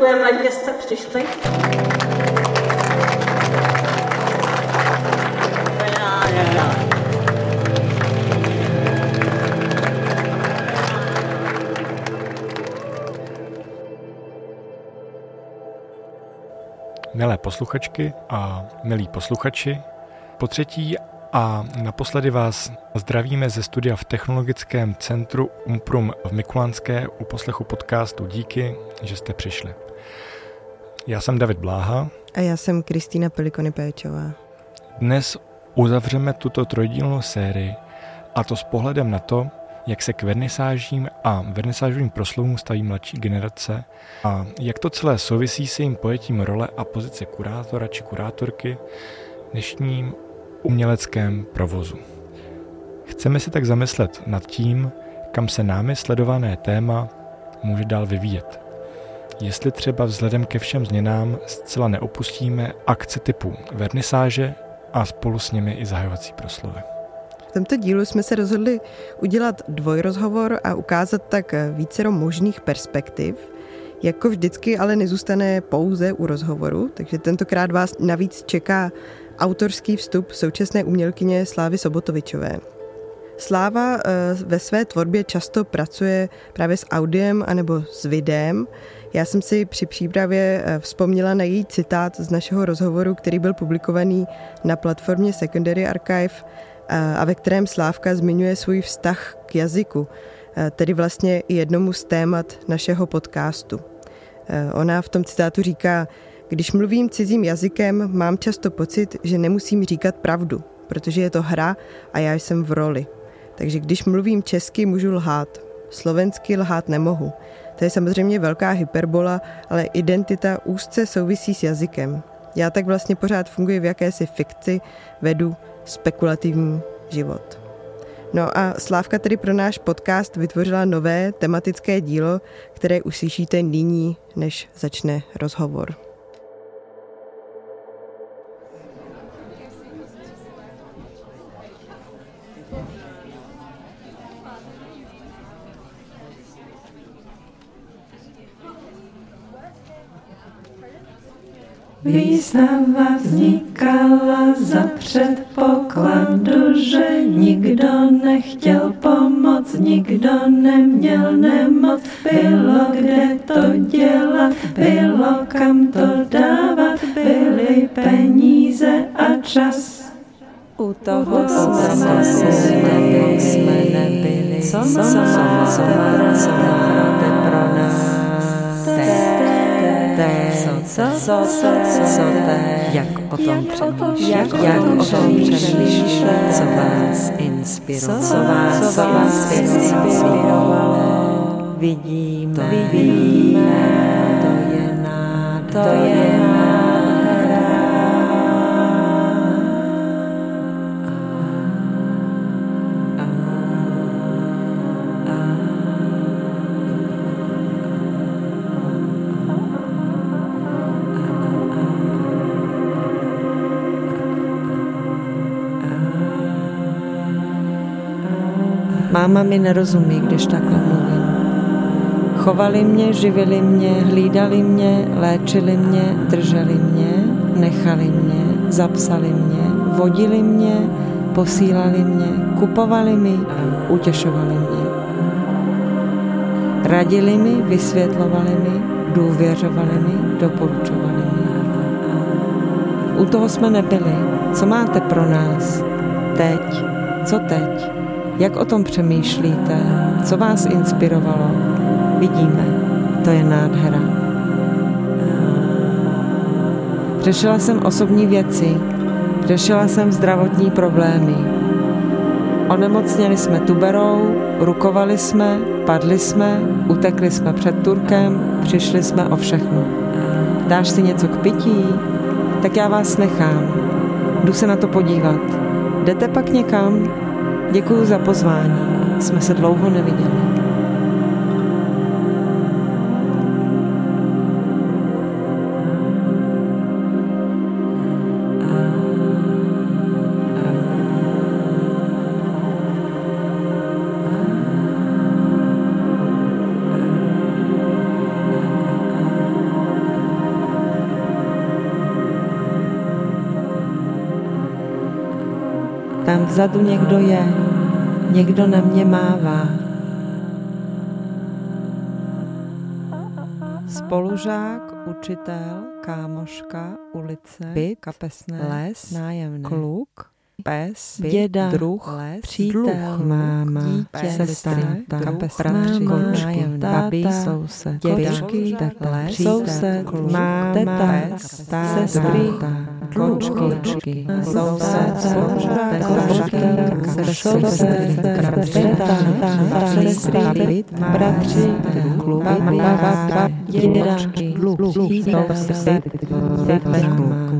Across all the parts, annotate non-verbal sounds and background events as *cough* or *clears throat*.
děkujeme, že jste přišli. Milé posluchačky a milí posluchači, po třetí a naposledy vás zdravíme ze studia v Technologickém centru Umprum v Mikulánské u poslechu podcastu Díky, že jste přišli. Já jsem David Bláha. A já jsem Kristýna Pelikony Péčová. Dnes uzavřeme tuto trojdílnou sérii a to s pohledem na to, jak se k vernisážím a vernisážovým proslovům staví mladší generace a jak to celé souvisí s jejím pojetím role a pozice kurátora či kurátorky v dnešním uměleckém provozu. Chceme si tak zamyslet nad tím, kam se námi sledované téma může dál vyvíjet. Jestli třeba vzhledem ke všem změnám zcela neopustíme akce typu vernisáže a spolu s nimi i zahajovací proslovy. V tomto dílu jsme se rozhodli udělat dvojrozhovor a ukázat tak vícero možných perspektiv. Jako vždycky ale nezůstane pouze u rozhovoru, takže tentokrát vás navíc čeká autorský vstup současné umělkyně Slávy Sobotovičové. Sláva eh, ve své tvorbě často pracuje právě s audiem anebo s videem. Já jsem si při přípravě eh, vzpomněla na její citát z našeho rozhovoru, který byl publikovaný na platformě Secondary Archive a ve kterém Slávka zmiňuje svůj vztah k jazyku, tedy vlastně jednomu z témat našeho podcastu. Ona v tom citátu říká, když mluvím cizím jazykem, mám často pocit, že nemusím říkat pravdu, protože je to hra a já jsem v roli. Takže když mluvím česky, můžu lhát. Slovensky lhát nemohu. To je samozřejmě velká hyperbola, ale identita úzce souvisí s jazykem. Já tak vlastně pořád funguji v jakési fikci, vedu spekulativní život. No a Slávka tedy pro náš podcast vytvořila nové tematické dílo, které uslyšíte nyní, než začne rozhovor. Výstava vznikala za předpokladu, že nikdo nechtěl pomoc, nikdo neměl nemoc. Bylo kde to dělat, bylo kam to dávat, byly peníze a čas. U toho jsme, jsme, nebyli, co nás co, co, co, co teď, jak o tom přemýšlet, jak o tom přemýšlet, co vás inspirovalo, co vás inspirovalo, vidíme, to vidíme, to je nádhera, to je Máma mi nerozumí, když takhle mluvím. Chovali mě, živili mě, hlídali mě, léčili mě, drželi mě, nechali mě, zapsali mě, vodili mě, posílali mě, kupovali mi, utěšovali mě. Radili mi, vysvětlovali mi, důvěřovali mi, doporučovali mi. U toho jsme nebyli. Co máte pro nás? Teď. Co teď? Jak o tom přemýšlíte? Co vás inspirovalo? Vidíme, to je nádhera. Řešila jsem osobní věci, řešila jsem zdravotní problémy. Onemocněli jsme tuberou, rukovali jsme, padli jsme, utekli jsme před Turkem, přišli jsme o všechno. Dáš si něco k pití? Tak já vás nechám. Jdu se na to podívat. Jdete pak někam? Děkuji za pozvání. Jsme se dlouho neviděli. Vzadu někdo je, někdo na mě mává. Spolužák, učitel, kámoška, ulice, byt, kapesné, les, nájemné, kluk, pes, děda, druh, les, přítel, máma, dítě, sestra, bratři, kočky, babi, soused, dědečky, les, soused, máma, teta, sestry, kočky, soused, bratři, klub, baba, dědečky, soused, druh,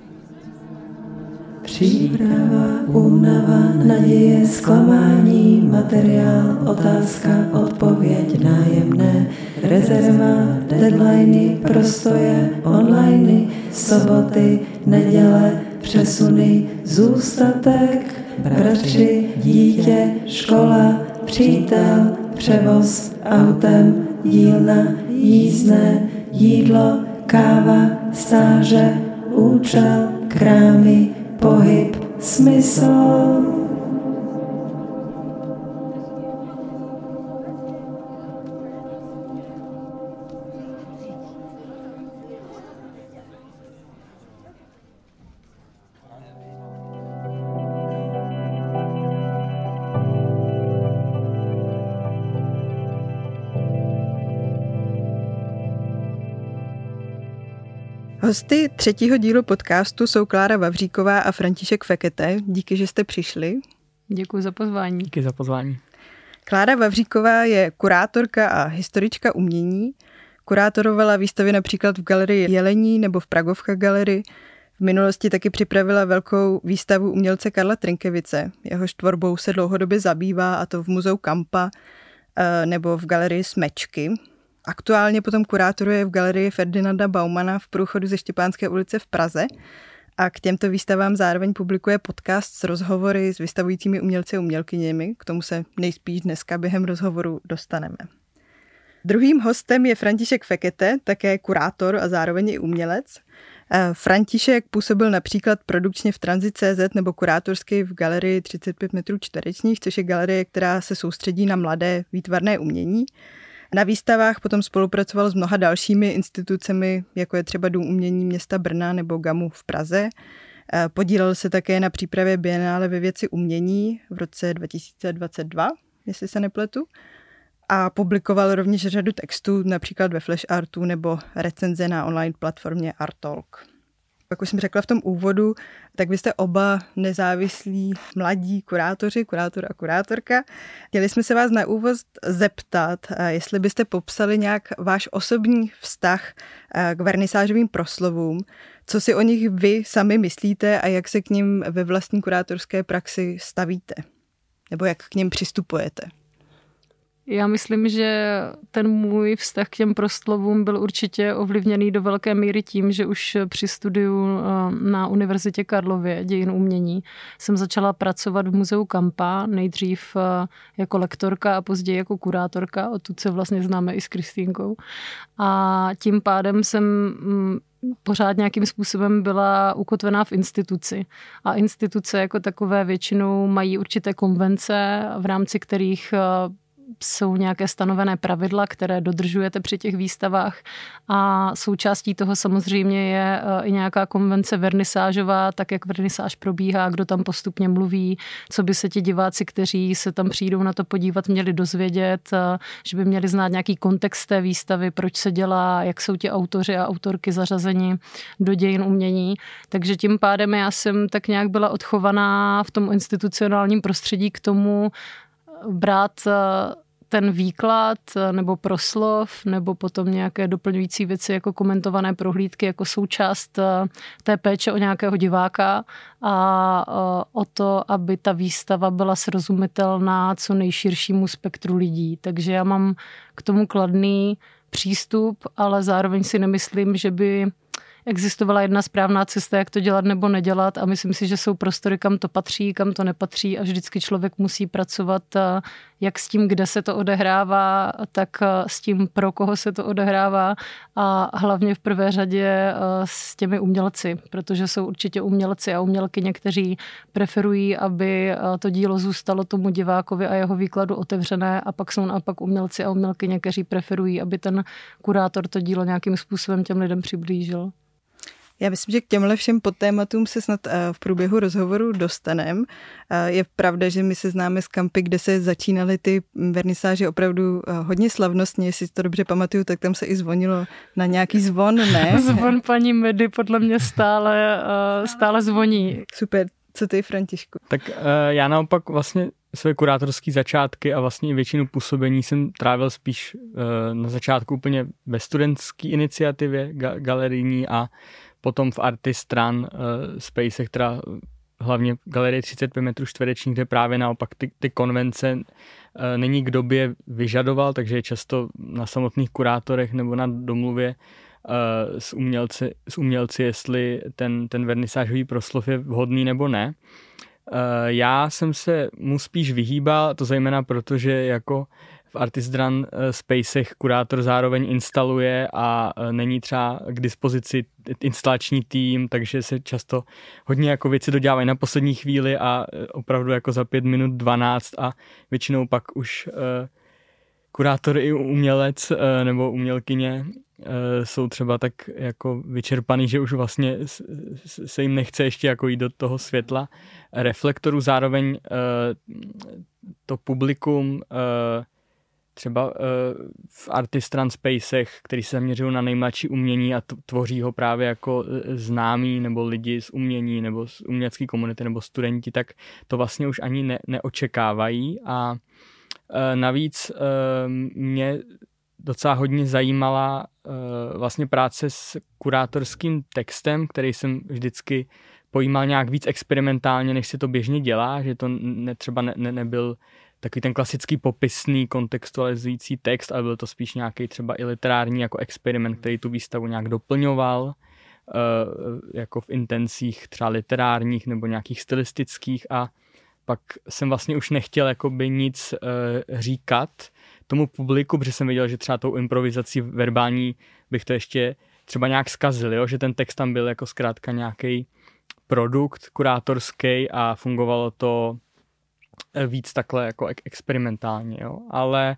Příprava, únava, naděje, zklamání, materiál, otázka, odpověď, nájemné, rezerva, deadliny, prostoje, online, soboty, neděle, přesuny, zůstatek, bratři, dítě, škola, přítel, převoz autem, dílna, jízdné, jídlo, káva, stáže, účel, krámy, pohyb, smysl. Hosty třetího dílu podcastu jsou Klára Vavříková a František Fekete. Díky, že jste přišli. Děkuji za pozvání. Díky za pozvání. Klára Vavříková je kurátorka a historička umění. Kurátorovala výstavy například v galerii Jelení nebo v Pragovka galerii. V minulosti taky připravila velkou výstavu umělce Karla Trinkevice. Jehož tvorbou se dlouhodobě zabývá a to v muzeu Kampa eh, nebo v galerii Smečky. Aktuálně potom kurátoruje v galerii Ferdinanda Baumana v průchodu ze Štěpánské ulice v Praze a k těmto výstavám zároveň publikuje podcast s rozhovory s vystavujícími umělci a umělkyněmi. K tomu se nejspíš dneska během rozhovoru dostaneme. Druhým hostem je František Fekete, také kurátor a zároveň i umělec. Eh, František působil například produkčně v Transit.cz nebo kurátorsky v galerii 35 metrů čtverečních, což je galerie, která se soustředí na mladé výtvarné umění. Na výstavách potom spolupracoval s mnoha dalšími institucemi, jako je třeba Dům umění města Brna nebo GAMu v Praze. Eh, podílel se také na přípravě Bienále ve věci umění v roce 2022, jestli se nepletu. A publikoval rovněž řadu textů, například ve Flash Artu nebo recenze na online platformě Artalk jak už jsem řekla v tom úvodu, tak vy jste oba nezávislí mladí kurátoři, kurátor a kurátorka. Chtěli jsme se vás na úvod zeptat, eh, jestli byste popsali nějak váš osobní vztah eh, k vernisážovým proslovům, co si o nich vy sami myslíte a jak se k ním ve vlastní kurátorské praxi stavíte, nebo jak k ním přistupujete. Já myslím, že ten můj vztah k těm proslovům byl určitě ovlivněný do velké míry tím, že už při studiu eh, na Univerzitě Karlově dějin umění jsem začala pracovat v muzeu Kampa, nejdřív eh, jako lektorka a později jako kurátorka, odtud se vlastně známe i s Kristýnkou. A tím pádem jsem mm, pořád nějakým způsobem byla ukotvená v instituci. A instituce jako takové většinou mají určité konvence, v rámci kterých eh, jsou nějaké stanovené pravidla, které dodržujete při těch výstavách a součástí toho samozřejmě je eh, i nějaká konvence vernisážová, tak jak vernisáž probíhá, kdo tam postupně mluví, co by se ti diváci, kteří se tam přijdou na to podívat, měli dozvědět, eh, že by měli znát nějaký kontext té výstavy, proč se dělá, jak jsou ti autoři a autorky zařazeni do dějin umění. Takže tím pádem já jsem tak nějak byla odchovaná v tom institucionálním prostředí k tomu, brát eh, ten výklad eh, nebo proslov nebo potom nějaké doplňující věci jako komentované prohlídky jako součást eh, té péče o nějakého diváka a o to, aby ta výstava byla srozumitelná co nejširšímu spektru lidí. Takže já mám k tomu kladný přístup, ale zároveň si nemyslím, že by existovala jedna správná cesta, jak to dělat nebo nedělat a myslím si, že jsou prostory, kam to patří, kam to nepatří a vždycky člověk musí pracovat jak s tím, kde se to odehrává, tak eh, s tím, pro koho se to odehrává a hlavně v prvé řadě eh, s těmi umělci, protože jsou určitě umělci a umělky, někteří preferují, aby to dílo zůstalo tomu divákovi a jeho výkladu otevřené a pak jsou naopak umělci a umělky, někteří preferují, aby ten kurátor to dílo nějakým způsobem těm lidem přiblížil. Já myslím, že k těmhle všem podtématům se snad eh, v průběhu rozhovoru dostanem. Eh, je pravda, že my se známe z kampy, kde se začínaly ty vernisáže opravdu eh, hodně slavnostně, jestli to dobře pamatuju, tak tam se i zvonilo na nějaký zvon, ne? *laughs* Zvon paní Medy podle mě stále, stále zvoní. Super, co ty, Františku? Tak já naopak vlastně své kurátorské začátky a vlastně většinu působení jsem trávil spíš na začátku úplně ve studentské iniciativě galerijní a potom v Artistran uh, Space, která hlavně galerie 35 metrů čtverečních, kde právě naopak ty, ty konvence uh, není kdo by je vyžadoval, takže je často na samotných kurátorech nebo na domluvě uh, s, umělci, s umělci, jestli ten, ten vernisážový proslov je vhodný nebo ne. Uh, já jsem se mu spíš vyhýbal, to zejména protože jako v Artist Run eh, Spacech kurátor zároveň instaluje a eh, není třeba k dispozici instalační tým, takže se často hodně jako věci dodělávají na poslední chvíli a eh, opravdu jako za pět minut 12 a většinou pak už kurátor i umělec nebo umělkyně jsou třeba tak jako vyčerpaný, že už vlastně se jim nechce ještě jako jít do toho světla reflektoru. Zároveň to publikum třeba uh, v Artistran Spacech, který se zaměřují na nejmladší umění a tvoří ho právě jako eh, známí nebo lidi z umění nebo z umělecké komunity nebo studenti, tak to vlastně už ani ne, neočekávají. A uh, navíc uh, mě docela hodně zajímala uh, vlastně práce s kurátorským textem, který jsem vždycky pojímal nějak víc experimentálně, než se to běžně dělá, že to ne, třeba ne, ne, nebyl takový ten klasický popisný kontextualizující text, ale byl to spíš nějaký třeba i literární jako experiment, který tu výstavu nějak doplňoval, eh, jako v intencích třeba literárních nebo nějakých stylistických a pak jsem vlastně už nechtěl jakoby nic eh, říkat tomu publiku, protože jsem viděl, že třeba tou improvizací verbální bych to ještě třeba nějak zkazil, jo? že ten text tam byl jako zkrátka nějaký produkt kurátorský a fungovalo to víc takhle jako experimentálně, jo. Ale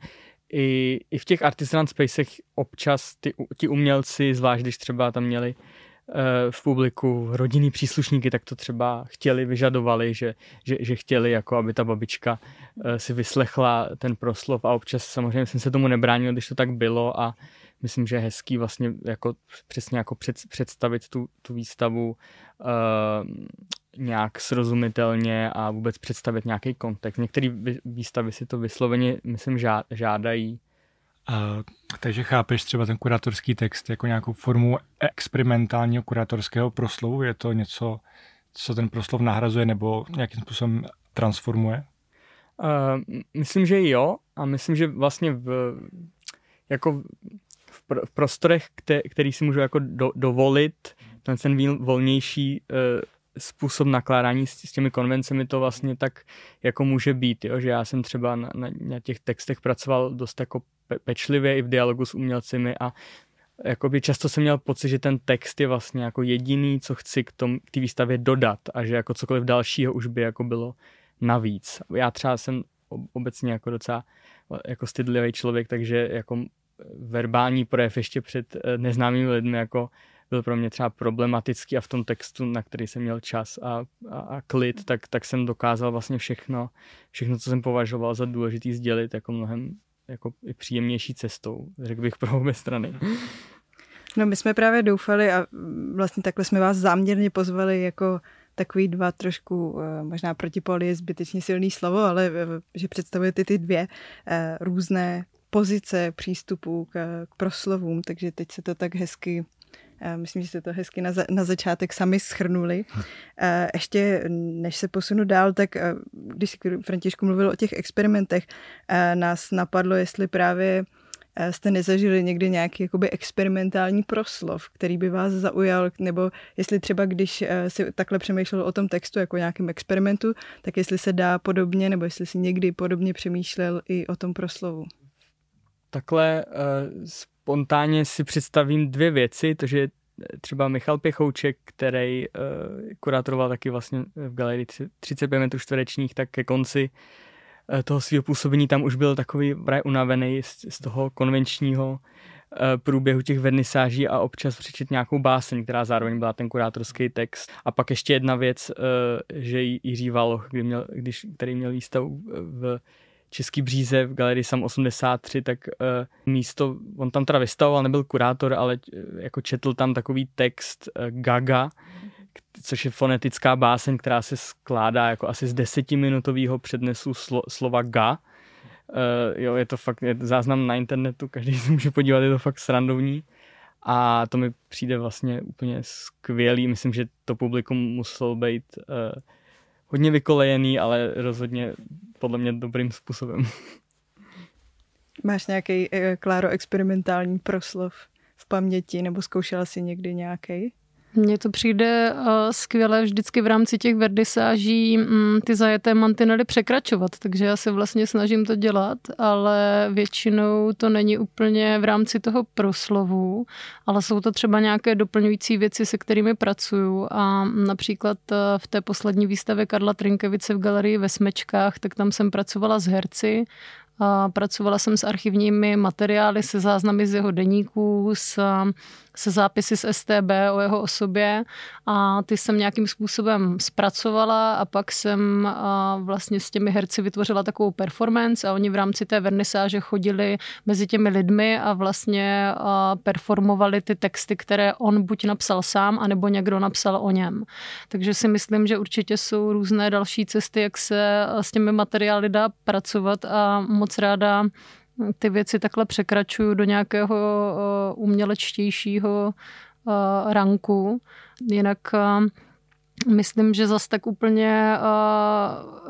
i, i v těch artisan spacech občas ty, ti umělci, zvlášť když třeba tam měli uh, v publiku rodinný příslušníky, tak to třeba chtěli, vyžadovali, že, že, že chtěli, jako aby ta babička uh, si vyslechla ten proslov a občas samozřejmě jsem se tomu nebránil, když to tak bylo a myslím, že je hezký vlastně jako přesně jako před, představit tu, tu výstavu uh, nějak srozumitelně a vůbec představit nějaký kontext. Některé výstavy si to vysloveně, myslím, žádají. A, takže chápeš třeba ten kurátorský text jako nějakou formu experimentálního kurátorského proslovu? Je to něco, co ten proslov nahrazuje nebo nějakým způsobem transformuje? Uh, myslím, že jo a myslím, že vlastně v, jako v, v prostorech, který si můžu jako do, dovolit, ten, ten volnější uh, způsob nakládání s, s těmi konvencemi to vlastně tak jako může být, jo? že já jsem třeba na, na, na těch textech pracoval dost jako pe- pečlivě i v dialogu s umělcemi a jakoby často jsem měl pocit, že ten text je vlastně jako jediný, co chci k té k výstavě dodat a že jako cokoliv dalšího už by jako bylo navíc. Já třeba jsem obecně jako docela jako stydlivý člověk, takže jako verbální projev ještě před eh, neznámými lidmi jako byl pro mě třeba problematický a v tom textu, na který jsem měl čas a, a, a klid, tak, tak jsem dokázal vlastně všechno, všechno, co jsem považoval za důležitý sdělit, jako mnohem jako i příjemnější cestou, řekl bych pro obě strany. No my jsme právě doufali a vlastně takhle jsme vás záměrně pozvali jako takový dva trošku, eh, možná protipol je zbytečně silný slovo, ale eh, že představujete ty dvě eh, různé pozice přístupů k, k proslovům, takže teď se to tak hezky Myslím, že jste to hezky na, za, na začátek sami schrnuli. Hm. Ještě než se posunu dál, tak když Františku mluvil o těch experimentech, nás napadlo, jestli právě eh, jste nezažili někdy nějaký jakoby experimentální proslov, který by vás zaujal, nebo jestli třeba, když eh, si takhle přemýšlel o tom textu jako nějakém experimentu, tak jestli se dá podobně, nebo jestli si někdy podobně přemýšlel i o tom proslovu. Takhle uh, spontánně si představím dvě věci, to, že třeba Michal Pěchouček, který uh, kurátoroval taky vlastně v galerii 35 metrů čtverečních, tak ke konci toho svého působení tam už byl takový právě unavený z, z toho konvenčního průběhu těch vernisáží a občas přečet nějakou báseň, která zároveň byla ten kurátorský text. A pak ještě jedna věc, že Jiří Valoch, kdy měl, když, který měl výstavu v Český bříze v galerii Sam 83, tak uh, místo, on tam teda vystavoval, nebyl kurátor, ale uh, jako četl tam takový text uh, Gaga, což je fonetická báseň, která se skládá jako asi z desetiminutového přednesu slo, slova ga. Uh, jo, je to fakt je záznam na internetu, každý se může podívat, je to fakt srandovní. A to mi přijde vlastně úplně skvělý. Myslím, že to publikum muselo být uh, hodně vykolejený, ale rozhodně podle mě dobrým způsobem. Máš nějaký, eh, Kláro, experimentální proslov v paměti, nebo zkoušela si někdy nějaký? Mně to přijde uh, skvěle vždycky v rámci těch verdisáží um, ty zajeté mantinely překračovat, takže já se vlastně snažím to dělat, ale většinou to není úplně v rámci toho proslovu, ale jsou to třeba nějaké doplňující věci, se kterými pracuju. A například uh, v té poslední výstavě Karla Trinkevice v galerii ve Smečkách, tak tam jsem pracovala s herci a pracovala jsem s archivními materiály, se záznamy z jeho deníků, s se zápisy z STB o jeho osobě a ty jsem nějakým způsobem zpracovala a pak jsem vlastně s těmi herci vytvořila takovou performance a oni v rámci té vernisáže chodili mezi těmi lidmi a vlastně performovali ty texty, které on buď napsal sám, anebo někdo napsal o něm. Takže si myslím, že určitě jsou různé další cesty, jak se s těmi materiály dá pracovat a moc ráda ty věci takhle překračuju do nějakého eh, umělečtějšího eh, ranku. Jinak eh, myslím, že zas tak úplně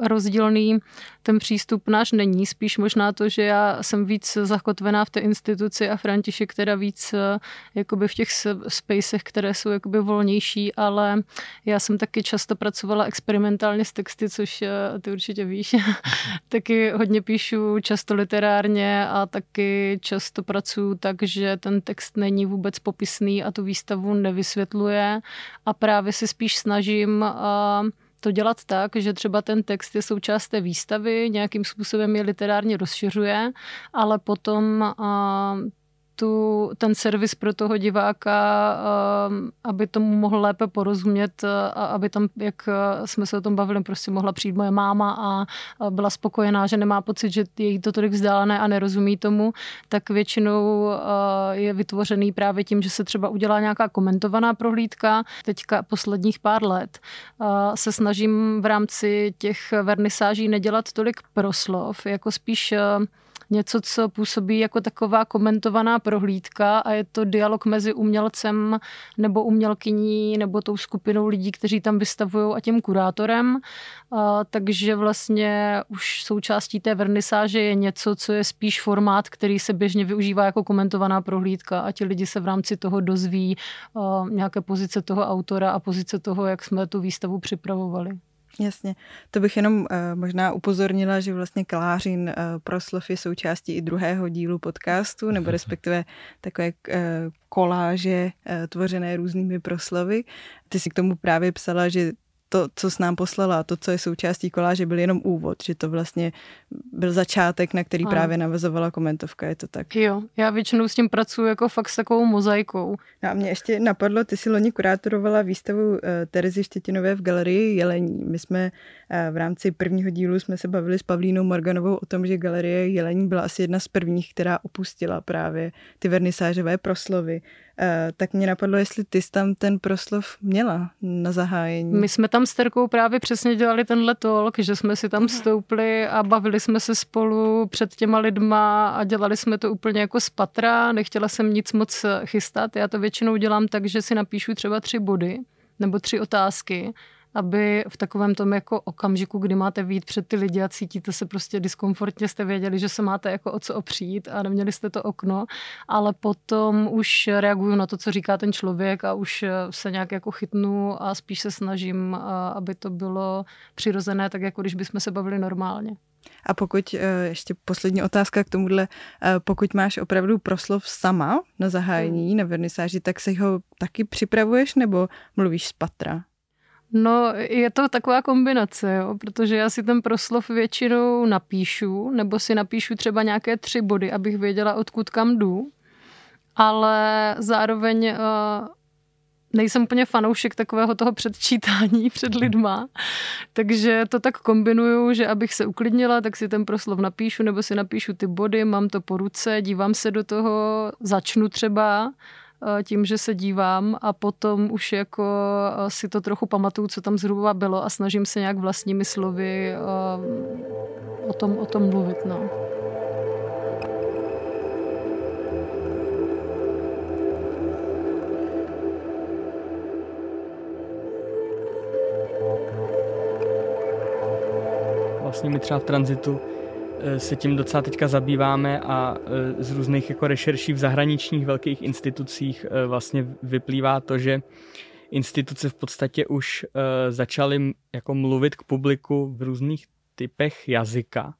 rozdílný ten přístup náš není. Spíš možná to, že já jsem víc zakotvená v té instituci a František teda víc eh, jakoby v těch spacech, které jsou jakoby volnější, ale já jsem taky často pracovala experimentálně s texty, což eh, ty určitě víš. *laughs* taky hodně píšu, často literárně a taky často pracuju tak, že ten text není vůbec popisný a tu výstavu nevysvětluje a právě se spíš snažím uh, to dělat tak, že třeba ten text je součást té výstavy, nějakým způsobem je literárně rozšiřuje, ale potom tu, ten servis pro toho diváka, ehm, aby tomu mohl lépe porozumět a aby tam, jak eh, jsme se o tom bavili, prostě mohla přijít moje máma a byla spokojená, že nemá pocit, že je jí to tolik vzdálené a nerozumí tomu, tak většinou eh, je vytvořený právě tím, že se třeba udělá nějaká komentovaná prohlídka. Teďka posledních pár let eh, se snažím v rámci těch vernisáží nedělat tolik proslov, jako spíš něco, co působí jako taková komentovaná prohlídka a je to dialog mezi umělcem nebo umělkyní nebo tou skupinou lidí, kteří tam vystavují a tím kurátorem. A, takže vlastně už součástí té vernisáže je něco, co je spíš formát, který se běžně využívá jako komentovaná prohlídka a ti lidi se v rámci toho dozví a, nějaké pozice toho autora a pozice toho, jak jsme tu výstavu připravovali. Jasně. To bych jenom uh, možná upozornila, že vlastně Klářin uh, proslov je součástí i druhého dílu podcastu, nebo respektive takové uh, koláže uh, tvořené různými proslovy. Ty si k tomu právě psala, že to, co s nám poslala, to, co je součástí koláže, byl jenom úvod, že to vlastně byl začátek, na který ano. právě navazovala komentovka, je to tak? Jo, já většinou s tím pracuji jako fakt s takovou mozaikou. No a mě ještě napadlo, ty si loni kurátorovala výstavu uh, Terezy Štětinové v galerii Jelení. My jsme uh, v rámci prvního dílu jsme se bavili s Pavlínou Morganovou o tom, že galerie Jelení byla asi jedna z prvních, která opustila právě ty vernisážové proslovy. Uh, tak mě napadlo, jestli ty jsi tam ten proslov měla na zahájení. My jsme tam s Terkou právě přesně dělali tenhle talk, že jsme si tam stoupli a bavili jsme se spolu před těma lidma a dělali jsme to úplně jako z patra. Nechtěla jsem nic moc chystat. Já to většinou dělám tak, že si napíšu třeba tři body nebo tři otázky aby v takovém tom jako okamžiku, kdy máte výjít před ty lidi a cítíte se prostě diskomfortně, jste věděli, že se máte jako o co opřít a neměli jste to okno, ale potom už reaguju na to, co říká ten člověk a už se nějak jako chytnu a spíš se snažím, aby to bylo přirozené, tak jako když bychom se bavili normálně. A pokud, eh, ještě poslední otázka k tomuhle, eh, pokud máš opravdu proslov sama na zahájení, hmm. na vernisáži, tak si ho taky připravuješ nebo mluvíš z patra? No, je to taková kombinace, jo, protože já si ten proslov většinou napíšu, nebo si napíšu třeba nějaké tři body, abych věděla, odkud kam jdu, ale zároveň uh, nejsem úplně fanoušek takového toho předčítání *laughs* před lidma, takže to tak kombinuju, že abych se uklidnila, tak si ten proslov napíšu nebo si napíšu ty body, mám to po ruce, dívám se do toho, začnu třeba tím, že se dívám a potom už jako eh, si to trochu pamatuju, co tam zhruba bylo a snažím se nějak vlastními slovy eh, o tom, o tom mluvit. No. vlastně my třeba v tranzitu eh, se tím docela teďka zabýváme a eh, z různých jako rešerší v zahraničních velkých institucích eh, vlastně vyplývá to, že instituce v podstatě už začaly jako mluvit k publiku v různých typech jazyka.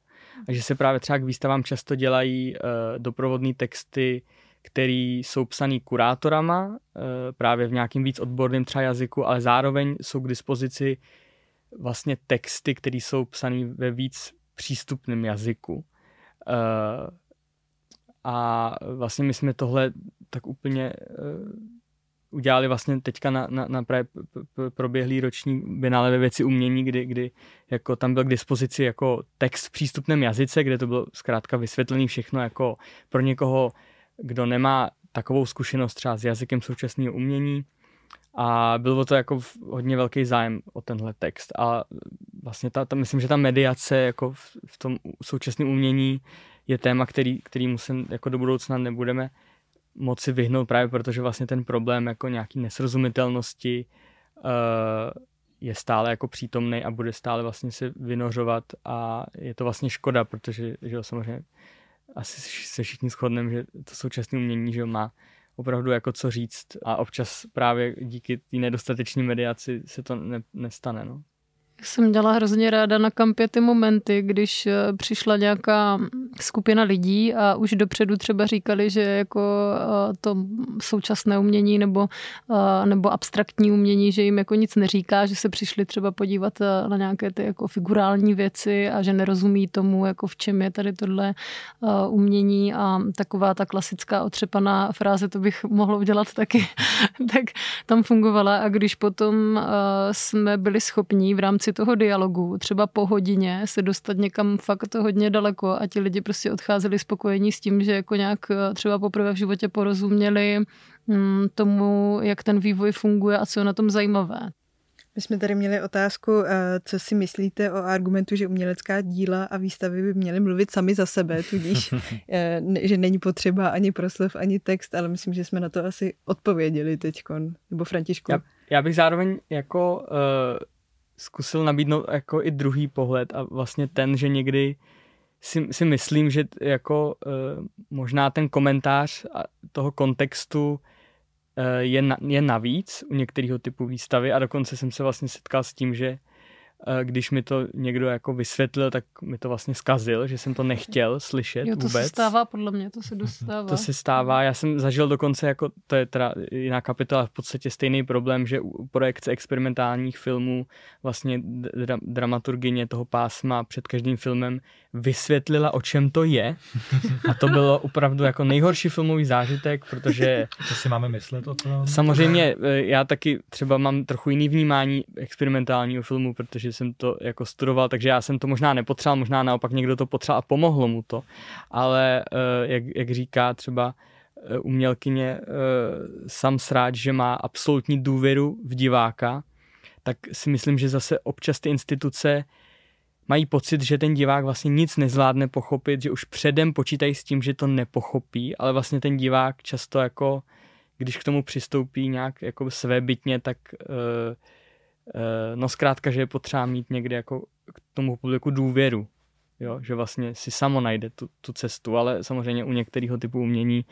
A že se právě třeba k výstavám často dělají doprovodné texty, které jsou psaný kurátorama, právě v nějakým víc odborným třeba jazyku, ale zároveň jsou k dispozici vlastně texty, které jsou psané ve víc přístupném jazyku. Uh, a vlastně my jsme tohle tak úplně uh, udělali vlastně teďka na, na, na právě proběhlý roční binále ve věci umění, kdy, kdy jako tam byl k dispozici jako text v přístupném jazyce, kde to bylo zkrátka vysvětlený všechno jako pro někoho, kdo nemá takovou zkušenost třeba s jazykem současného umění, a bylo to jako hodně velký zájem o tenhle text. A vlastně ta, ta, myslím, že ta mediace jako v, v tom současném umění je téma, který, kterýmu se jako do budoucna nebudeme moci vyhnout právě protože vlastně ten problém jako nějaký nesrozumitelnosti uh, je stále jako přítomný a bude stále vlastně se vynořovat a je to vlastně škoda, protože že jo, samozřejmě asi se všichni shodneme, že to současné umění že jo, má opravdu jako co říct a občas právě díky té nedostatečné mediaci se to ne, nestane. No jsem měla hrozně ráda na kampě ty momenty, když eh, přišla nějaká skupina lidí a už dopředu třeba říkali, že jako eh, to současné umění nebo, eh, nebo abstraktní umění, že jim jako nic neříká, že se přišli třeba podívat na nějaké ty jako figurální věci a že nerozumí tomu, jako v čem je tady tohle umění. A taková ta klasická otřepaná fráze, to bych mohla udělat taky, *laughs* tak tam fungovala. A když potom jsme byli schopní v rámci toho dialogu, třeba po hodině se dostat někam fakt hodně daleko a ti lidi prostě odcházeli spokojení s tím, že jako nějak eh, třeba poprvé v životě porozuměli mm, tomu, jak ten vývoj funguje a co je na tom zajímavé. My jsme tady měli otázku, eh, co si myslíte o argumentu, že umělecká díla a výstavy by měly mluvit sami za sebe, tudíž, *laughs* eh, že není potřeba ani proslov, ani text, ale myslím, že jsme na to asi odpověděli teď, nebo Františku. Já, já bych zároveň jako uh, zkusil nabídnout jako i druhý pohled a vlastně ten, že někdy si, si myslím, že jako uh, možná ten komentář toho kontextu uh, je, na, je navíc u některého typu výstavy a dokonce jsem se vlastně setkal s tím, že když mi to někdo jako vysvětlil, tak mi to vlastně skazil, že jsem to nechtěl slyšet jo, to vůbec. se stává podle mě, to se dostává. To se stává, já jsem zažil dokonce jako, to je teda jiná kapitola, v podstatě stejný problém, že u projekce experimentálních filmů vlastně dra- dramaturgině toho pásma před každým filmem vysvětlila, o čem to je a to bylo opravdu jako nejhorší filmový zážitek, protože... Co si máme myslet o tom? Samozřejmě, e, já taky třeba mám trochu jiný vnímání experimentálního filmu, protože jsem to jako studoval, takže já jsem to možná nepotřeboval, možná naopak někdo to potřeboval a pomohlo mu to. Ale eh, jak, jak říká třeba eh, umělkyně eh, sam sráč, že má absolutní důvěru v diváka, tak si myslím, že zase občas ty instituce mají pocit, že ten divák vlastně nic nezvládne pochopit, že už předem počítají s tím, že to nepochopí, ale vlastně ten divák často jako, když k tomu přistoupí nějak jako svébytně, tak uh, no zkrátka, že je potřeba mít někde jako k tomu publiku důvěru, jo, že vlastně si samo najde tu, tu cestu, ale samozřejmě u některého typu umění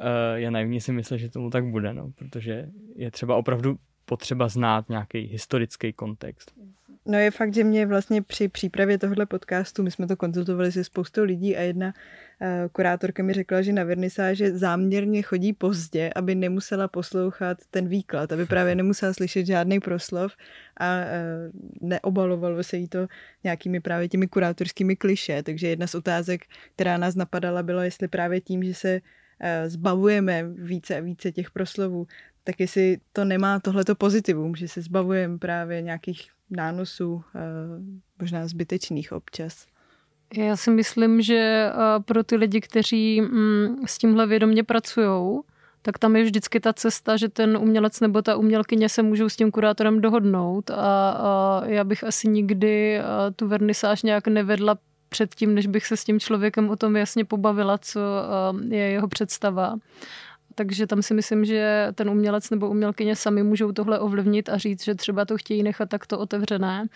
uh, je si myslet, že tomu tak bude, no, protože je třeba opravdu potřeba znát nějaký historický kontext. No je fakt, že mě vlastně při přípravě tohle podcastu, my jsme to konzultovali se spoustou lidí a jedna uh, kurátorka mi řekla, že na vernisáže záměrně chodí pozdě, aby nemusela poslouchat ten výklad, aby právě nemusela slyšet žádný proslov a uh, neobalovalo se jí to nějakými právě těmi kurátorskými kliše. Takže jedna z otázek, která nás napadala, bylo, jestli právě tím, že se uh, zbavujeme více a více těch proslovů, tak jestli to nemá tohleto pozitivum, že se zbavujeme právě nějakých nánosů, eh, možná zbytečných občas. Já si myslím, že eh, pro ty lidi, kteří mm, s tímhle vědomě pracují, tak tam je vždycky ta cesta, že ten umělec nebo ta umělkyně se můžou s tím kurátorem dohodnout a, a já bych asi nikdy eh, tu vernisáž nějak nevedla předtím, než bych se s tím člověkem o tom jasně pobavila, co je jeho představa takže tam si myslím, že ten umělec nebo umělkyně sami můžou tohle ovlivnit a říct, že třeba to chtějí nechat takto otevřené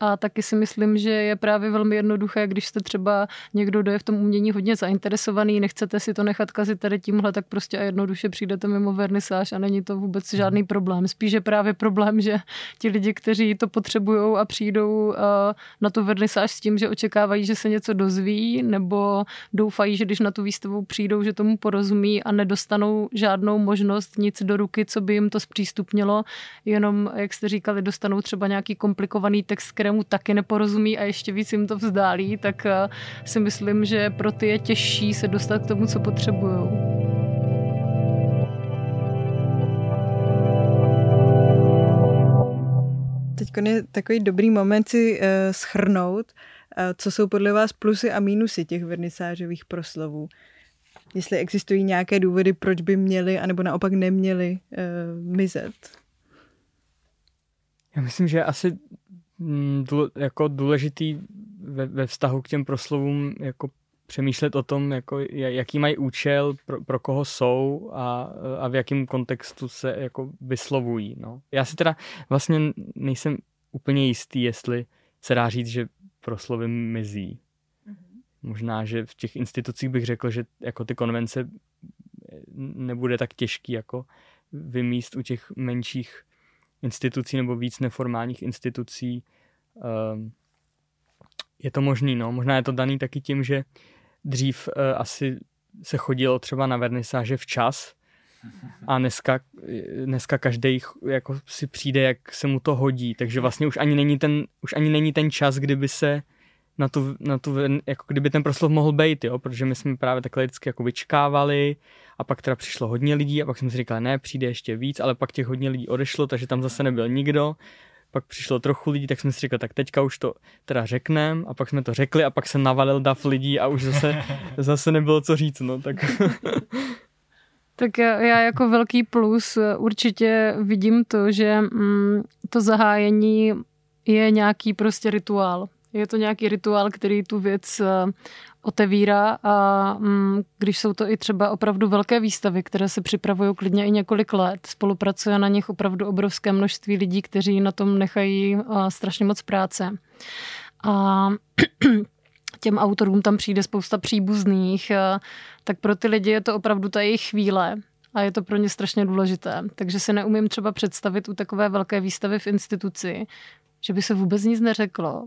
a taky si myslím, že je právě velmi jednoduché, když jste třeba někdo, kdo je v tom umění hodně zainteresovaný, nechcete si to nechat kazit tady tímhle, tak prostě a jednoduše přijdete mimo vernisáž a není to vůbec žádný problém. Spíš je právě problém, že ti lidi, kteří to potřebují a přijdou na tu vernisáž s tím, že očekávají, že se něco dozví, nebo doufají, že když na tu výstavu přijdou, že tomu porozumí a nedostanou žádnou možnost, nic do ruky, co by jim to zpřístupnilo, jenom, jak jste říkali, dostanou třeba nějaký komplikovaný text, kterému taky neporozumí a ještě víc jim to vzdálí, tak eh, si myslím, že pro ty je těžší se dostat k tomu, co potřebují. Teď je takový dobrý moment si uh, schrnout, uh, co jsou podle vás plusy a mínusy těch vernisážových proslovů. Jestli existují nějaké důvody, proč by měli, anebo naopak neměli uh, mizet. Já myslím, že asi Mm, jako důležitý ve, ve vztahu k těm proslovům jako přemýšlet o tom, jako, jaký mají účel, pro, pro koho jsou a, a v jakém kontextu se jako vyslovují. No. Já si teda vlastně nejsem úplně jistý, jestli se dá říct, že proslovy mizí. Mm-hmm. Možná, že v těch institucích bych řekl, že jako ty konvence nebude tak těžký jako vymíst u těch menších institucí nebo víc neformálních institucí. Ehm, je to možný, no. Možná je to daný taky tím, že dřív eh, asi se chodilo třeba na vernisáže včas a dneska, dneska každý jako si přijde, jak se mu to hodí, takže vlastně už ani není ten, už ani není ten čas, kdyby se na tu, na tu, jako kdyby ten proslov mohl být, jo, protože my jsme právě takhle vždycky jako vyčkávali a pak teda přišlo hodně lidí a pak jsme si říkali, ne, přijde ještě víc, ale pak těch hodně lidí odešlo, takže tam zase nebyl nikdo. Pak přišlo trochu lidí, tak jsme si říkali, tak teďka už to teda řekneme a pak jsme to řekli a pak se navalil dav lidí a už zase, *laughs* zase nebylo co říct, no, tak... *laughs* Tak já jako velký plus určitě vidím to, že mm, to zahájení je nějaký prostě rituál. Je to nějaký rituál, který tu věc eh, otevírá a mm, když jsou to i třeba opravdu velké výstavy, které se připravují klidně i několik let, spolupracuje na nich opravdu obrovské množství lidí, kteří na tom nechají eh, strašně moc práce. A *clears throat* těm autorům tam přijde spousta příbuzných, eh, tak pro ty lidi je to opravdu ta jejich chvíle a je to pro ně strašně důležité. Takže si neumím třeba představit u takové velké výstavy v instituci, že by se vůbec nic neřeklo,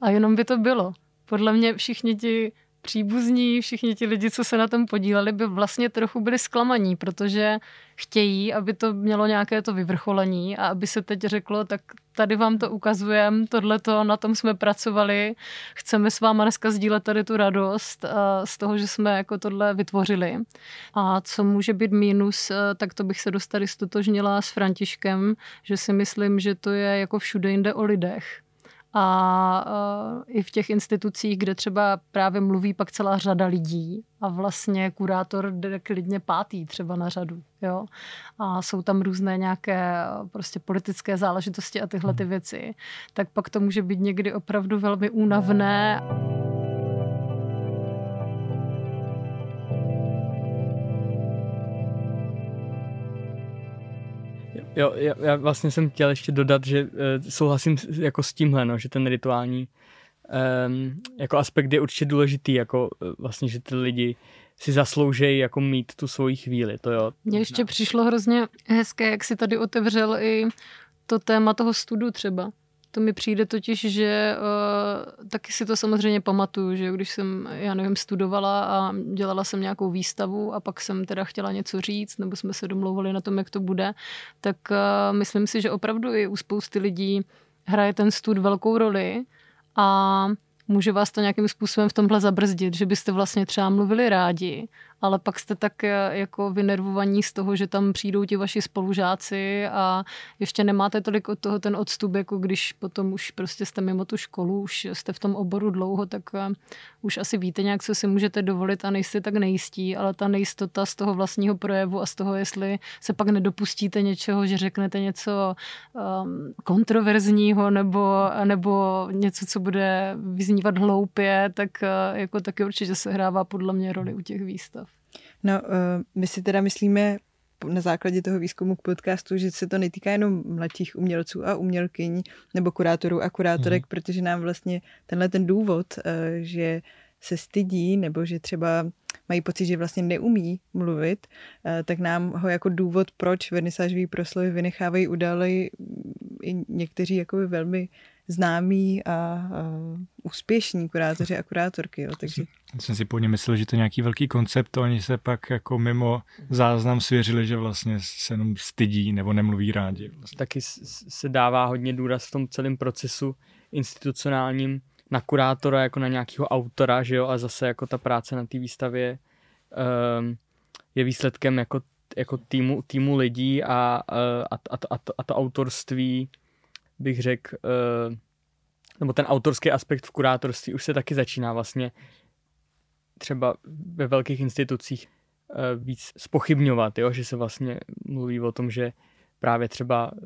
a jenom by to bylo. Podle mě všichni ti příbuzní, všichni ti lidi, co se na tom podíleli, by vlastně trochu byli zklamaní, protože chtějí, aby to mělo nějaké to vyvrcholení a aby se teď řeklo, tak tady vám to ukazujeme, tohle to, na tom jsme pracovali, chceme s váma dneska sdílet tady tu radost z toho, že jsme jako tohle vytvořili. A co může být mínus, tak to bych se dostali stotožnila s Františkem, že si myslím, že to je jako všude jinde o lidech a uh, i v těch institucích, kde třeba právě mluví pak celá řada lidí a vlastně kurátor jde klidně pátý třeba na řadu, jo. A jsou tam různé nějaké prostě politické záležitosti a tyhle ty hmm. věci, tak pak to může být někdy opravdu velmi únavné. Jo, já, já vlastně jsem chtěl ještě dodat, že uh, souhlasím jako s tímhle, no, že ten rituální um, jako aspekt je určitě důležitý, jako uh, vlastně, že ty lidi si zasloužejí jako mít tu svoji chvíli, to jo. Mně ještě přišlo hrozně hezké, jak si tady otevřel i to téma toho studu třeba. To mi přijde totiž, že uh, taky si to samozřejmě pamatuju, že když jsem, já nevím, studovala a dělala jsem nějakou výstavu a pak jsem teda chtěla něco říct, nebo jsme se domlouvali na tom, jak to bude, tak uh, myslím si, že opravdu i u spousty lidí hraje ten stud velkou roli a může vás to nějakým způsobem v tomhle zabrzdit, že byste vlastně třeba mluvili rádi ale pak jste tak eh, jako vynervovaní z toho, že tam přijdou ti vaši spolužáci a ještě nemáte tolik od toho ten odstup, jako když potom už prostě jste mimo tu školu, už jste v tom oboru dlouho, tak eh, už asi víte nějak, co si můžete dovolit a nejste tak nejistí, ale ta nejistota z toho vlastního projevu a z toho, jestli se pak nedopustíte něčeho, že řeknete něco um, kontroverzního nebo, nebo něco, co bude vyznívat hloupě, tak uh, jako taky určitě se hrává podle mě roli u těch výstav. No, uh, my si teda myslíme na základě toho výzkumu k podcastu, že se to netýká jenom mladších umělců a umělkyň nebo kurátorů a kurátorek, mm. protože nám vlastně tenhle ten důvod, uh, že se stydí nebo že třeba mají pocit, že vlastně neumí mluvit, uh, tak nám ho jako důvod, proč vernisážový proslovy vynechávají, udali i někteří jako velmi známí a, a úspěšní kurátoři a kurátorky. Jo, takže... Já jsem si původně myslel, že to je nějaký velký koncept, a oni se pak jako mimo záznam svěřili, že vlastně se jenom stydí nebo nemluví rádi. Vlastně. Taky se dává hodně důraz v tom celém procesu institucionálním na kurátora jako na nějakého autora, že jo, a zase jako ta práce na té výstavě um, je výsledkem jako, jako týmu, týmu lidí a, a, a, a, to, a to autorství bych řekl, uh, nebo ten autorský aspekt v kurátorství už se taky začíná vlastně třeba ve velkých institucích uh, víc spochybňovat, jo? že se vlastně mluví o tom, že právě třeba uh,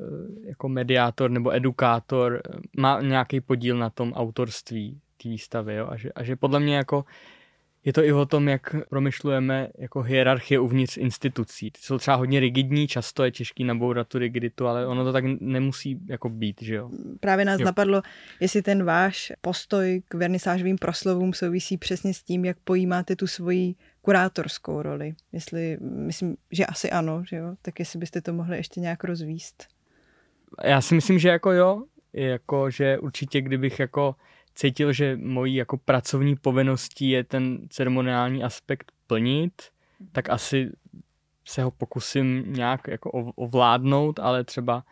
jako mediátor nebo edukátor má nějaký podíl na tom autorství té výstavy jo? A, že, a že podle mě jako je to i o tom, jak promyšlujeme jako hierarchie uvnitř institucí. Ty jsou třeba hodně rigidní, často je těžký nabourat tu rigiditu, ale ono to tak nemusí jako být, že jo? Právě nás jo. napadlo, jestli ten váš postoj k vernisážovým proslovům souvisí přesně s tím, jak pojímáte tu svoji kurátorskou roli. Jestli, myslím, že asi ano, že jo? Tak jestli byste to mohli ještě nějak rozvíst. Já si myslím, že jako jo, jako, že určitě kdybych jako cítil, že mojí jako pracovní povinností je ten ceremoniální aspekt plnit, tak asi se ho pokusím nějak jako ovládnout, ale třeba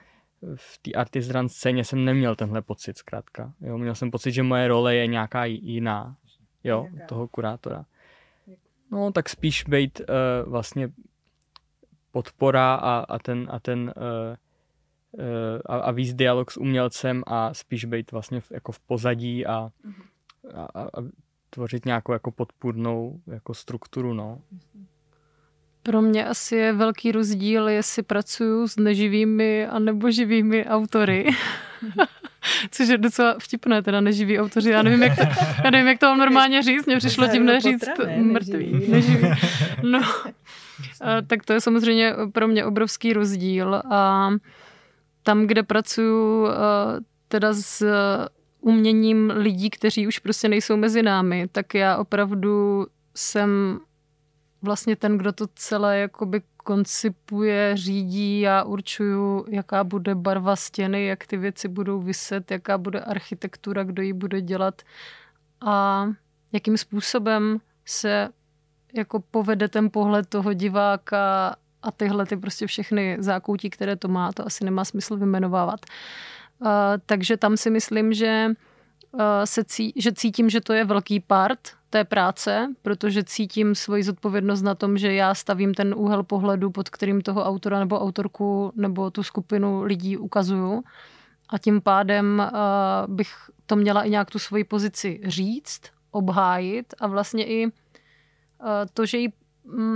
v té artist scéně jsem neměl tenhle pocit zkrátka. Jo, měl jsem pocit, že moje role je nějaká jiná, jo, toho kurátora. No, tak spíš být uh, vlastně podpora a, a ten, a ten uh, a, a víc dialog s umělcem a spíš být vlastně v, jako v pozadí a, a, a, a tvořit nějakou jako podpůrnou jako strukturu, no. Pro mě asi je velký rozdíl, jestli pracuju s neživými a nebo živými autory. *laughs* Což je docela vtipné, teda neživí autoři. Já nevím, jak to, já nevím, jak to mám normálně říct. Mně přišlo tím neříct mrtvý. Neživý. *laughs* No, a, tak to je samozřejmě pro mě obrovský rozdíl. A tam, kde pracuju eh, teda s eh, uměním lidí, kteří už prostě nejsou mezi námi, tak já opravdu jsem vlastně ten, kdo to celé jakoby koncipuje, řídí, já určuju, jaká bude barva stěny, jak ty věci budou vyset, jaká bude architektura, kdo ji bude dělat a jakým způsobem se jako povede ten pohled toho diváka a tyhle ty prostě všechny zákoutí, které to má, to asi nemá smysl vymenovávat. Uh, takže tam si myslím, že, uh, se cí, že cítím, že to je velký part té práce, protože cítím svoji zodpovědnost na tom, že já stavím ten úhel pohledu, pod kterým toho autora nebo autorku nebo tu skupinu lidí ukazuju. A tím pádem uh, bych to měla i nějak tu svoji pozici říct, obhájit a vlastně i to, že ji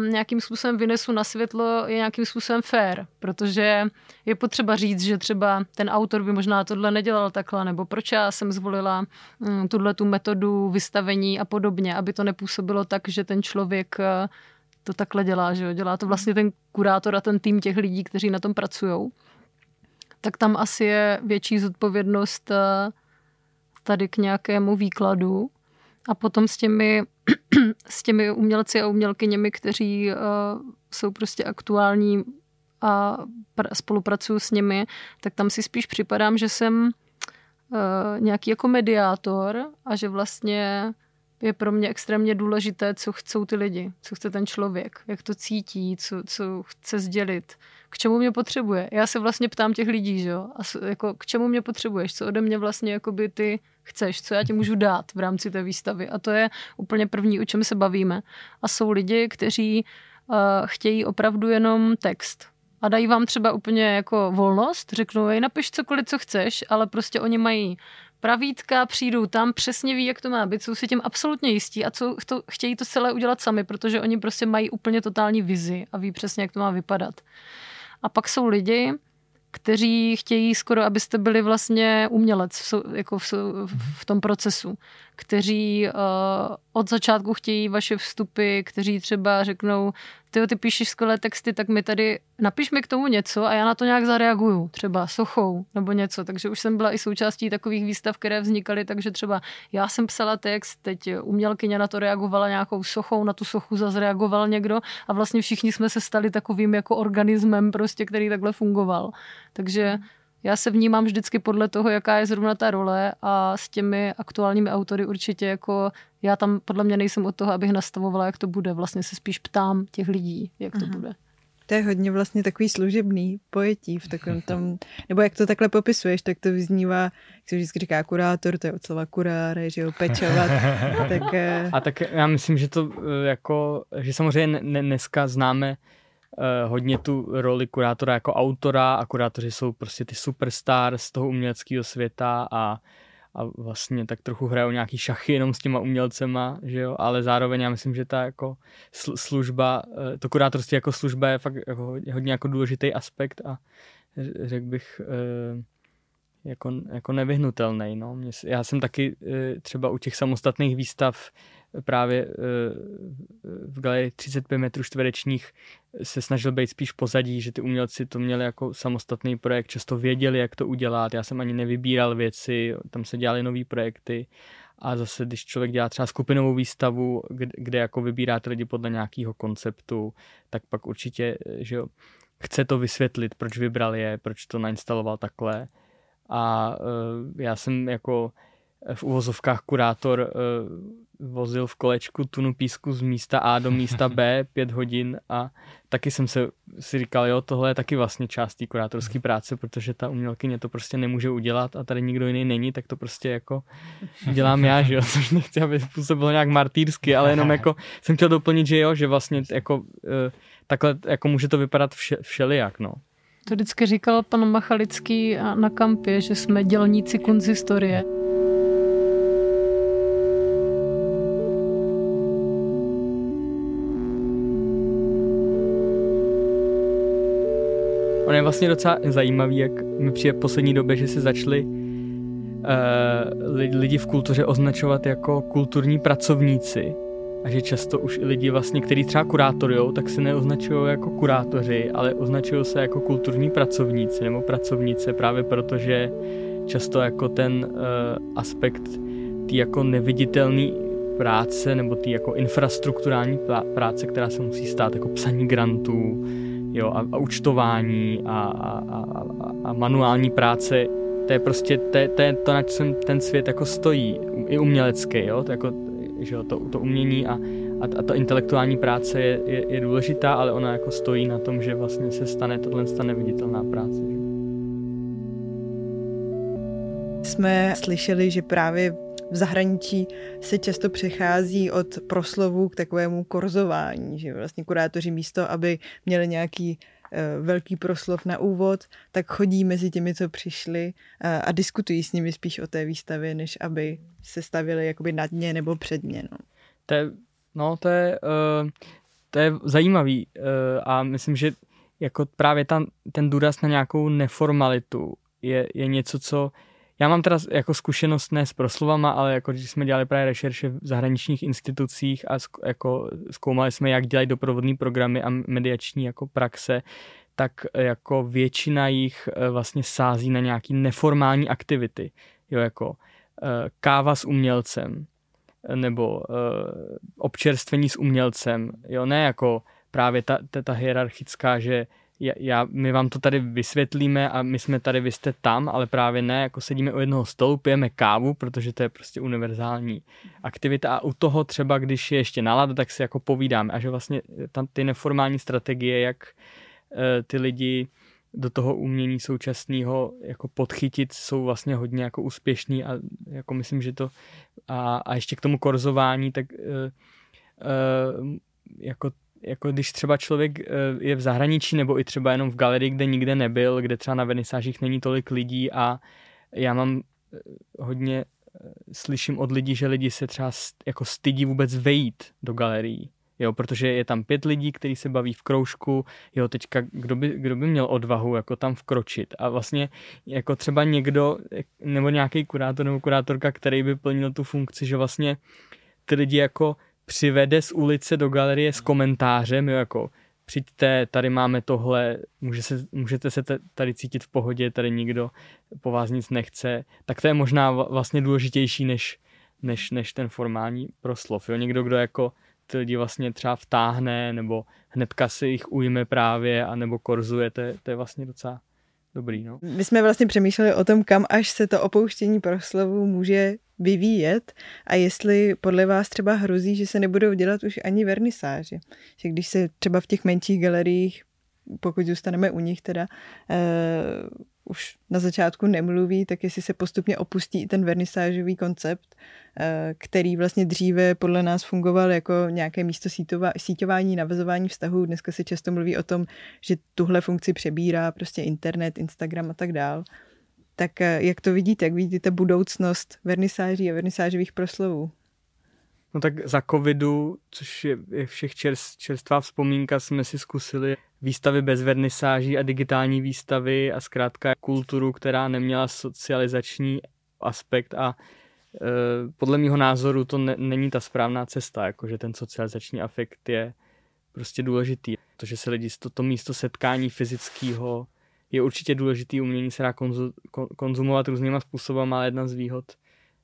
nějakým způsobem vynesu na světlo, je nějakým způsobem fair, protože je potřeba říct, že třeba ten autor by možná tohle nedělal takhle, nebo proč já jsem zvolila mm, tuhle tu metodu vystavení a podobně, aby to nepůsobilo tak, že ten člověk eh, to takhle dělá, že jo? Dělá to vlastně ten kurátor a ten tým těch lidí, kteří na tom pracují. tak tam asi je větší zodpovědnost eh, tady k nějakému výkladu. A potom s těmi, *clears throat* s těmi umělci a umělkyněmi, kteří uh, jsou prostě aktuální a pr- spolupracuju s nimi, tak tam si spíš připadám, že jsem uh, nějaký jako mediátor a že vlastně je pro mě extrémně důležité, co chcou ty lidi, co chce ten člověk, jak to cítí, co, co chce sdělit, k čemu mě potřebuje. Já se vlastně ptám těch lidí, že jo, a jako, k čemu mě potřebuješ, co ode mě vlastně jakoby ty chceš, co já ti můžu dát v rámci té výstavy. A to je úplně první, o čem se bavíme. A jsou lidi, kteří uh, chtějí opravdu jenom text. A dají vám třeba úplně jako volnost, řeknou, jej napiš cokoliv, co chceš, ale prostě oni mají pravítka, přijdou tam, přesně ví, jak to má být, jsou si tím absolutně jistí a co to, chtějí to celé udělat sami, protože oni prostě mají úplně totální vizi a ví přesně, jak to má vypadat. A pak jsou lidi, kteří chtějí skoro, abyste byli vlastně umělec v, jako v, v tom procesu, kteří uh, od začátku chtějí vaše vstupy, kteří třeba řeknou, ty ty píšeš skvělé texty, tak mi tady napiš mi k tomu něco a já na to nějak zareaguju, třeba sochou nebo něco. Takže už jsem byla i součástí takových výstav, které vznikaly, takže třeba já jsem psala text, teď umělkyně na to reagovala nějakou sochou, na tu sochu zase reagoval někdo a vlastně všichni jsme se stali takovým jako organismem prostě, který takhle fungoval. Takže já se vnímám vždycky podle toho, jaká je zrovna ta role a s těmi aktuálními autory určitě jako já tam podle mě nejsem od toho, abych nastavovala, jak to bude. Vlastně se spíš ptám těch lidí, jak to uh-huh. bude. To je hodně vlastně takový služebný pojetí v takovém tam, nebo jak to takhle popisuješ, tak to vyznívá, jak se vždycky říká kurátor, to je od slova kuráre, že jo, pečovat. *laughs* tak, eh, A tak já myslím, že to eh, jako, že samozřejmě dneska známe uh, hodně tu roli kurátora jako autora a kurátoři jsou prostě ty superstar z toho uměleckého světa a, a vlastně tak trochu hrajou nějaký šachy jenom s těma umělcema, že jo, ale zároveň já myslím, že ta jako služba, uh, to kurátorství jako služba je fakt jako hodně jako důležitý aspekt a řekl bych uh, jako, jako nevyhnutelný. No. Já jsem taky třeba u těch samostatných výstav právě eh, v galerii 35 metrů čtverečních se snažil být spíš pozadí, že ty umělci to měli jako samostatný projekt, často věděli, jak to udělat. Já jsem ani nevybíral věci, tam se dělaly nové projekty. A zase, když člověk dělá třeba skupinovou výstavu, kde, kde jako vybíráte lidi podle nějakého konceptu, tak pak určitě, že jo, chce to vysvětlit, proč vybral je, proč to nainstaloval takhle. A uh, já jsem jako v uvozovkách kurátor uh, vozil v kolečku tunu písku z místa A do místa B *laughs* pět hodin a taky jsem se si říkal, jo, tohle je taky vlastně část té kurátorské práce, protože ta umělkyně to prostě nemůže udělat a tady nikdo jiný není, tak to prostě jako dělám já, že jo, *laughs* což nechci, aby způsobilo nějak martýrsky, ale jenom jako jsem chtěl doplnit, že jo, že vlastně jako eh, takhle jako může to vypadat vše, všelijak, no. To vždycky říkal pan Machalický na kampě, že jsme dělníci kunzistorie. On je vlastně docela zajímavý, jak mi přijde v poslední době, že se začali uh, lidi v kultuře označovat jako kulturní pracovníci. A že často už i lidi vlastně, kteří třeba kurátorujou, tak se neoznačují jako kurátoři, ale označují se jako kulturní pracovníci nebo pracovnice právě protože často jako ten uh, aspekt tý jako neviditelný práce nebo ty jako infrastrukturální práce, která se musí stát jako psaní grantů, jo, a, a účtování a, a, a, a manuální práce, to je prostě to, to, je to, na čem ten svět jako stojí, i umělecký, jo, to, jako, že jo, to, to umění a, a, a ta intelektuální práce je, je, je důležitá, ale ona jako stojí na tom, že vlastně se stane tohle stane viditelná práce. Že? Jsme slyšeli, že právě v zahraničí se často přechází od proslovu k takovému korzování, že vlastně kurátoři místo, aby měli nějaký eh, velký proslov na úvod, tak chodí mezi těmi, co přišli eh, a diskutují s nimi spíš o té výstavě, než aby se stavili jakoby nad ně nebo před ně. No. To je, no, to je, uh, to je zajímavý a myslím, že jako právě tam, ten důraz na nějakou neformalitu je, je něco, co já mám teda jako zkušenost ne s proslovama, ale jako když jsme dělali právě rešerše v zahraničních institucích a jako zkoumali jsme, jak dělají doprovodní programy a mediační jako praxe, tak jako většina jich eh, vlastně sází na nějaký neformální aktivity. Jo, jako eh, káva s umělcem, nebo občerstvení s umělcem. Jo, ne jako právě ta, ta, ta hierarchická, že já, my vám to tady vysvětlíme a my jsme tady, vy jste tam, ale právě ne, jako sedíme u jednoho stolu, pijeme kávu, protože to je prostě univerzální aktivita. A u toho třeba, když je ještě nálada, tak si jako povídáme. A že vlastně tam ty neformální strategie, jak e, ty lidi do toho umění současného jako podchytit jsou vlastně hodně jako úspěšný a jako myslím, že to a, a ještě k tomu korzování, tak e, e, jako jako když třeba člověk eh, je v zahraničí nebo i třeba jenom v galerii, kde nikde nebyl, kde třeba na vernisážích není tolik lidí a já mám eh, hodně eh, slyším od lidí, že lidi se třeba jako stydí vůbec vejít do galerií. Jo, protože je tam pět lidí, kteří se baví v kroužku, jo, teďka kdo by, kdo by měl odvahu jako tam vkročit a vlastně jako třeba někdo, nebo nějaký kurátor nebo kurátorka, který by plnil tu funkci, že vlastně ty lidi jako přivede z ulice do galerie s komentářem, jo, jako přijďte, tady máme tohle, může se, můžete se tady cítit v pohodě, tady nikdo po vás nic nechce, tak to je možná vlastně důležitější než, než, než ten formální proslov. Jo? Někdo, kdo jako ty lidi vlastně třeba vtáhne, nebo hnedka si jich ujme právě, a nebo korzuje, to je, to je vlastně docela dobrý. No. My jsme vlastně přemýšleli o tom, kam až se to opouštění proslovu může vyvíjet a jestli podle vás třeba hrozí, že se nebudou dělat už ani vernisáže. Že když se třeba v těch menších galeriích, pokud zůstaneme u nich teda, uh, už na začátku nemluví, tak jestli se postupně opustí i ten vernisážový koncept, eh, který vlastně dříve podle nás fungoval jako nějaké místo síťování, navazování vztahů. Dneska se často mluví o tom, že tuhle funkci přebírá prostě internet, Instagram a tak dál. Tak eh, jak to vidíte? Jak vidíte budoucnost vernisáží a vernisážových proslovů? No tak za covidu, což je, všech čerst, čerstvá vzpomínka, jsme si zkusili výstavy bez vernisáží a digitální výstavy a zkrátka kulturu, která neměla socializační aspekt a e, podle mého názoru to ne, není ta správná cesta, jakože ten socializační afekt je prostě důležitý. Protože se lidi, to, to místo setkání fyzického je určitě důležitý, umění se dá konzu, konzumovat různýma způsoby, ale jedna z výhod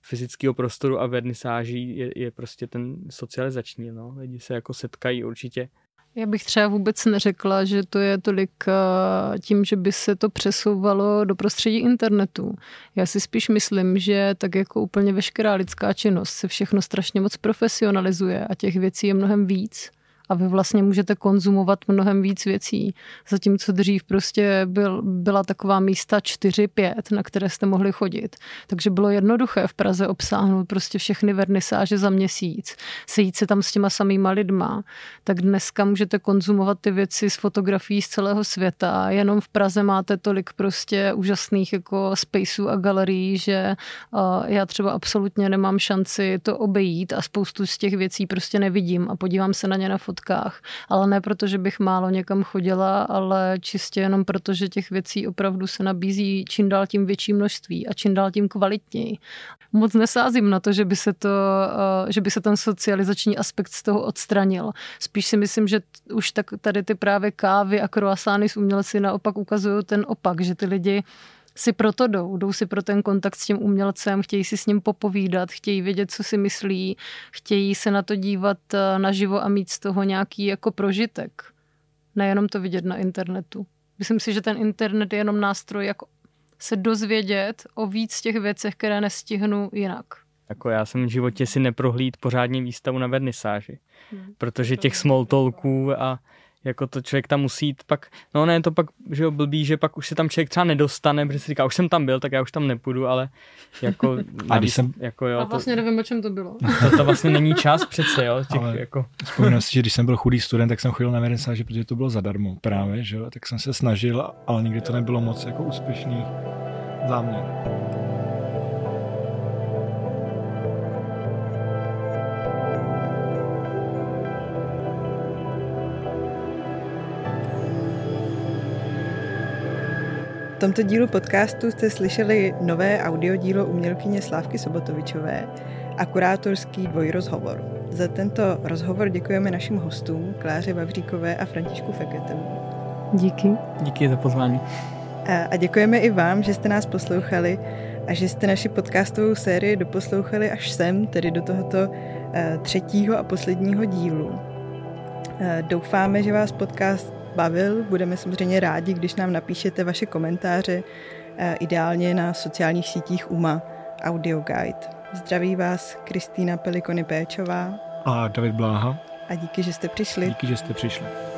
fyzického prostoru a vernisáží je, je prostě ten socializační. No. Lidi se jako setkají určitě. Já bych třeba vůbec neřekla, že to je tolik eh, tím, že by se to přesouvalo do prostředí internetu. Já si spíš myslím, že tak jako úplně veškerá lidská činnost se všechno strašně moc profesionalizuje a těch věcí je mnohem víc a vy vlastně můžete konzumovat mnohem víc věcí. Zatímco dřív prostě byl, byla taková místa 4-5, na které jste mohli chodit. Takže bylo jednoduché v Praze obsáhnout prostě všechny vernisáže za měsíc, sejít se tam s těma samýma lidma. Tak dneska můžete konzumovat ty věci z fotografií z celého světa. Jenom v Praze máte tolik prostě úžasných jako spaceů a galerií, že já třeba absolutně nemám šanci to obejít a spoustu z těch věcí prostě nevidím a podívám se na ně na fotografii fotkách, ale ne proto, že bych málo někam chodila, ale čistě jenom proto, že těch věcí opravdu se nabízí čím dál tím větší množství a čím dál tím kvalitněji. Moc nesázím na to, že by se, to, eh, že by se ten socializační aspekt z toho odstranil. Spíš si myslím, že už tak tady ty právě kávy a croissány s umělci naopak ukazují ten opak, že ty lidi si proto jdou. Jdou si pro ten kontakt s tím umělcem, chtějí si s ním popovídat, chtějí vědět, co si myslí, chtějí se na to dívat eh, naživo a mít z toho nějaký jako prožitek. Nejenom to vidět na internetu. Myslím si, že ten internet je jenom nástroj, jak se dozvědět o víc těch věcech, které nestihnu jinak. Jako já jsem v životě si neprohlíd pořádně výstavu na vernisáži, hmm. protože těch small talků a jako to člověk tam musí jít pak, no ne, to pak, že jo, blbý, že pak už se tam člověk třeba nedostane, protože si říká, už jsem tam byl, tak já už tam nepůjdu, ale jako, *laughs* a když jsem... jako jo, a vlastně to, nevím, o čem to bylo. *laughs* To, to vlastně není čas přece, jo, těch, ale jako. Vzpomínám si, že když jsem byl chudý student, tak jsem chodil na vernisáže, protože to bylo zadarmo právě, že jo, tak jsem se snažil, ale nikdy to nebylo moc jako úspěšný záměr. Tomto dílu podcastu jste slyšeli nové audiodílo umělkyně Slávky Sobotovičové a kurátorský dvojrozhovor. Za tento rozhovor děkujeme našim hostům Kláře Vavříkové a Františku Feketovou. Díky. Díky za pozvání. A děkujeme i vám, že jste nás poslouchali a že jste naši podcastovou sérii doposlouchali až sem, tedy do tohoto třetího a posledního dílu. Doufáme, že vás podcast bavil. Budeme samozřejmě rádi, když nám napíšete vaše komentáře, eh, ideálně na sociálních sítích UMA Audio Guide. Zdraví vás Kristýna Pelikony Péčová a David Bláha. A díky, že jste přišli. Díky, že jste přišli.